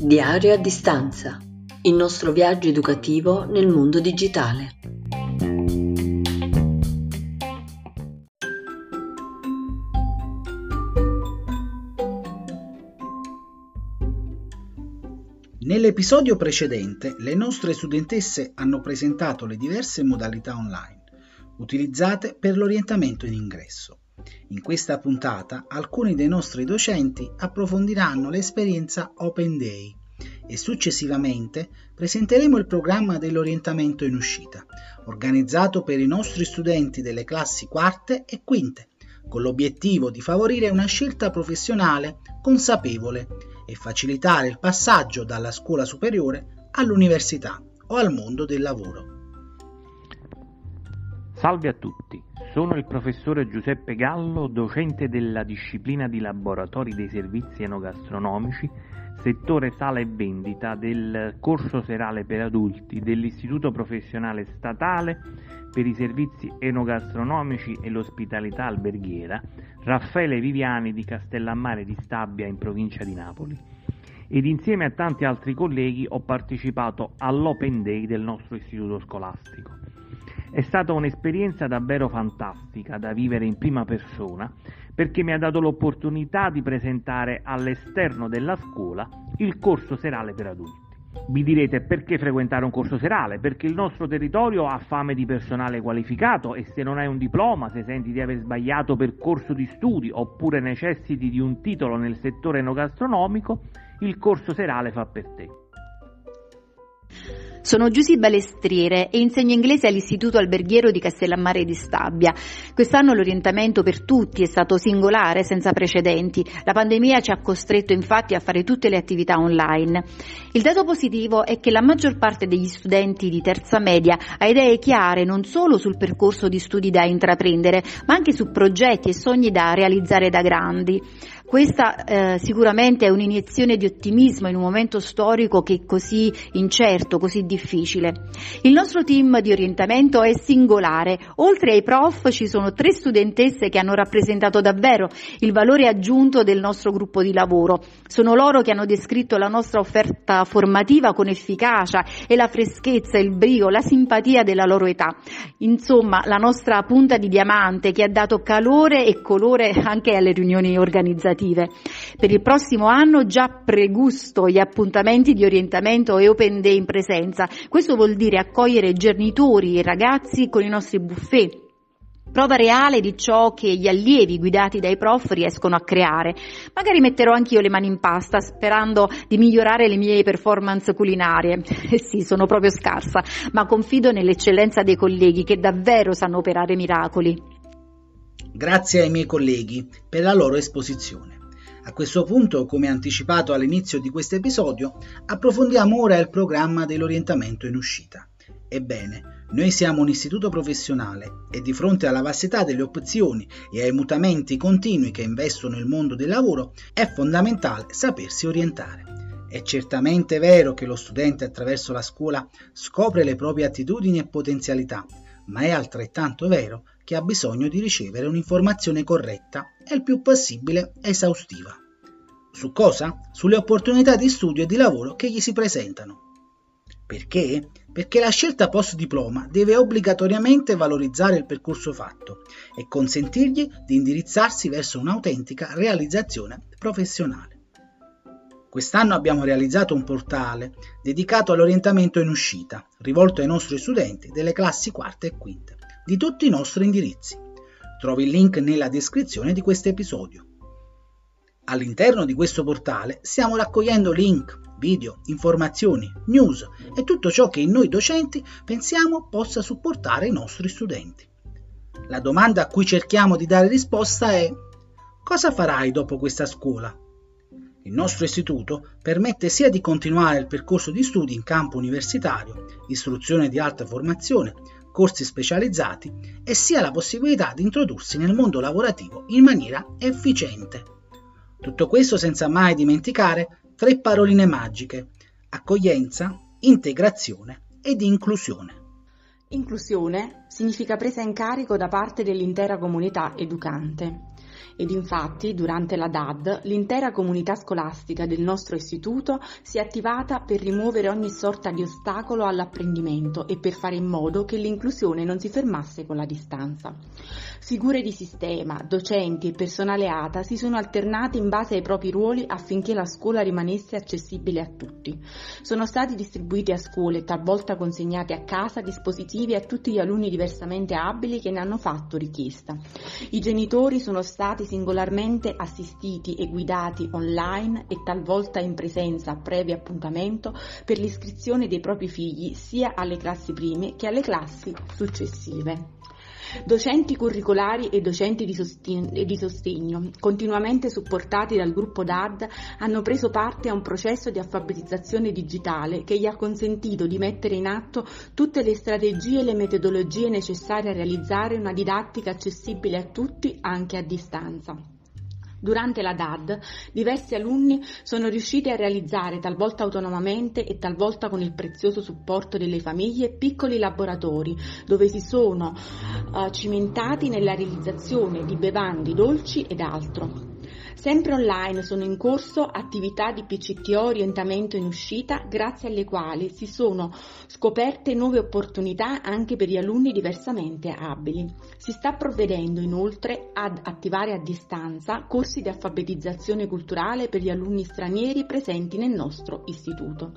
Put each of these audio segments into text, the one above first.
Diario a distanza. Il nostro viaggio educativo nel mondo digitale. Nell'episodio precedente le nostre studentesse hanno presentato le diverse modalità online utilizzate per l'orientamento in ingresso. In questa puntata alcuni dei nostri docenti approfondiranno l'esperienza Open Day e successivamente presenteremo il programma dell'orientamento in uscita, organizzato per i nostri studenti delle classi quarte e quinte, con l'obiettivo di favorire una scelta professionale consapevole e facilitare il passaggio dalla scuola superiore all'università o al mondo del lavoro. Salve a tutti, sono il professore Giuseppe Gallo, docente della disciplina di laboratori dei servizi enogastronomici, settore sala e vendita del corso serale per adulti dell'Istituto Professionale Statale per i servizi enogastronomici e l'ospitalità alberghiera Raffaele Viviani di Castellammare di Stabia in provincia di Napoli ed insieme a tanti altri colleghi ho partecipato all'Open Day del nostro istituto scolastico. È stata un'esperienza davvero fantastica da vivere in prima persona perché mi ha dato l'opportunità di presentare all'esterno della scuola il corso serale per adulti. Vi direte perché frequentare un corso serale? Perché il nostro territorio ha fame di personale qualificato e se non hai un diploma, se senti di aver sbagliato percorso di studi oppure necessiti di un titolo nel settore enogastronomico, il corso serale fa per te. Sono Giusy Balestriere e insegno inglese all'Istituto Alberghiero di Castellammare di Stabia. Quest'anno l'orientamento per tutti è stato singolare, senza precedenti. La pandemia ci ha costretto infatti a fare tutte le attività online. Il dato positivo è che la maggior parte degli studenti di terza media ha idee chiare non solo sul percorso di studi da intraprendere, ma anche su progetti e sogni da realizzare da grandi. Questa eh, sicuramente è un'iniezione di ottimismo in un momento storico che è così incerto, così difficile. Il nostro team di orientamento è singolare. Oltre ai prof ci sono tre studentesse che hanno rappresentato davvero il valore aggiunto del nostro gruppo di lavoro. Sono loro che hanno descritto la nostra offerta formativa con efficacia e la freschezza, il brio, la simpatia della loro età. Insomma, la nostra punta di diamante che ha dato calore e colore anche alle riunioni organizzative educative. Per il prossimo anno già pregusto gli appuntamenti di orientamento e open day in presenza. Questo vuol dire accogliere genitori e ragazzi con i nostri buffet prova reale di ciò che gli allievi guidati dai prof riescono a creare. Magari metterò anch'io le mani in pasta sperando di migliorare le mie performance culinarie. Eh sì, sono proprio scarsa, ma confido nell'eccellenza dei colleghi che davvero sanno operare miracoli. Grazie ai miei colleghi per la loro esposizione. A questo punto, come anticipato all'inizio di questo episodio, approfondiamo ora il programma dell'orientamento in uscita. Ebbene, noi siamo un istituto professionale e di fronte alla vastità delle opzioni e ai mutamenti continui che investono il mondo del lavoro è fondamentale sapersi orientare. È certamente vero che lo studente attraverso la scuola scopre le proprie attitudini e potenzialità, ma è altrettanto vero che ha bisogno di ricevere un'informazione corretta e il più possibile esaustiva. Su cosa? Sulle opportunità di studio e di lavoro che gli si presentano. Perché? Perché la scelta post diploma deve obbligatoriamente valorizzare il percorso fatto e consentirgli di indirizzarsi verso un'autentica realizzazione professionale. Quest'anno abbiamo realizzato un portale dedicato all'orientamento in uscita, rivolto ai nostri studenti delle classi quarte e quinte di tutti i nostri indirizzi. Trovi il link nella descrizione di questo episodio. All'interno di questo portale stiamo raccogliendo link, video, informazioni, news e tutto ciò che noi docenti pensiamo possa supportare i nostri studenti. La domanda a cui cerchiamo di dare risposta è cosa farai dopo questa scuola? Il nostro istituto permette sia di continuare il percorso di studi in campo universitario, istruzione di alta formazione, corsi specializzati e sia la possibilità di introdursi nel mondo lavorativo in maniera efficiente. Tutto questo senza mai dimenticare tre paroline magiche, accoglienza, integrazione ed inclusione. Inclusione significa presa in carico da parte dell'intera comunità educante. Ed infatti durante la DAD l'intera comunità scolastica del nostro istituto si è attivata per rimuovere ogni sorta di ostacolo all'apprendimento e per fare in modo che l'inclusione non si fermasse con la distanza. Figure di sistema, docenti e personale ATA si sono alternati in base ai propri ruoli affinché la scuola rimanesse accessibile a tutti. Sono stati distribuiti a scuole talvolta consegnati a casa dispositivi a tutti gli alunni diversamente abili che ne hanno fatto richiesta. I genitori sono stati singolarmente assistiti e guidati online e talvolta in presenza previo appuntamento per l'iscrizione dei propri figli sia alle classi prime che alle classi successive. Docenti curricolari e docenti di sostegno, di sostegno, continuamente supportati dal gruppo DAD, hanno preso parte a un processo di alfabetizzazione digitale che gli ha consentito di mettere in atto tutte le strategie e le metodologie necessarie a realizzare una didattica accessibile a tutti anche a distanza. Durante la DAD diversi alunni sono riusciti a realizzare talvolta autonomamente e talvolta con il prezioso supporto delle famiglie piccoli laboratori dove si sono uh, cimentati nella realizzazione di bevandi dolci ed altro. Sempre online sono in corso attività di PCTO orientamento in uscita grazie alle quali si sono scoperte nuove opportunità anche per gli alunni diversamente abili. Si sta provvedendo inoltre ad attivare a distanza corsi di alfabetizzazione culturale per gli alunni stranieri presenti nel nostro istituto.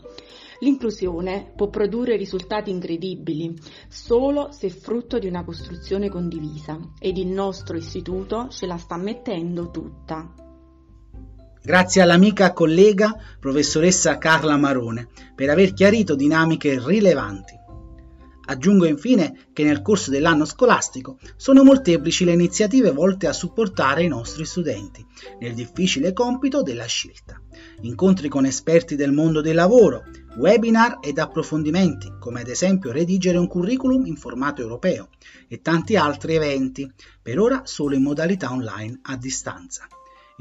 L'inclusione può produrre risultati incredibili solo se frutto di una costruzione condivisa ed il nostro istituto ce la sta mettendo tutta. Grazie all'amica collega professoressa Carla Marone per aver chiarito dinamiche rilevanti. Aggiungo infine che nel corso dell'anno scolastico sono molteplici le iniziative volte a supportare i nostri studenti nel difficile compito della scelta. Incontri con esperti del mondo del lavoro, webinar ed approfondimenti, come ad esempio redigere un curriculum in formato europeo e tanti altri eventi, per ora solo in modalità online a distanza.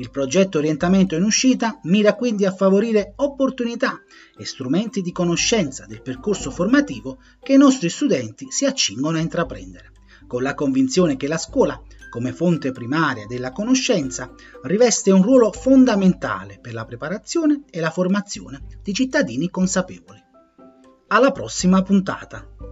Il progetto Orientamento in uscita mira quindi a favorire opportunità e strumenti di conoscenza del percorso formativo che i nostri studenti si accingono a intraprendere, con la convinzione che la scuola, come fonte primaria della conoscenza, riveste un ruolo fondamentale per la preparazione e la formazione di cittadini consapevoli. Alla prossima puntata!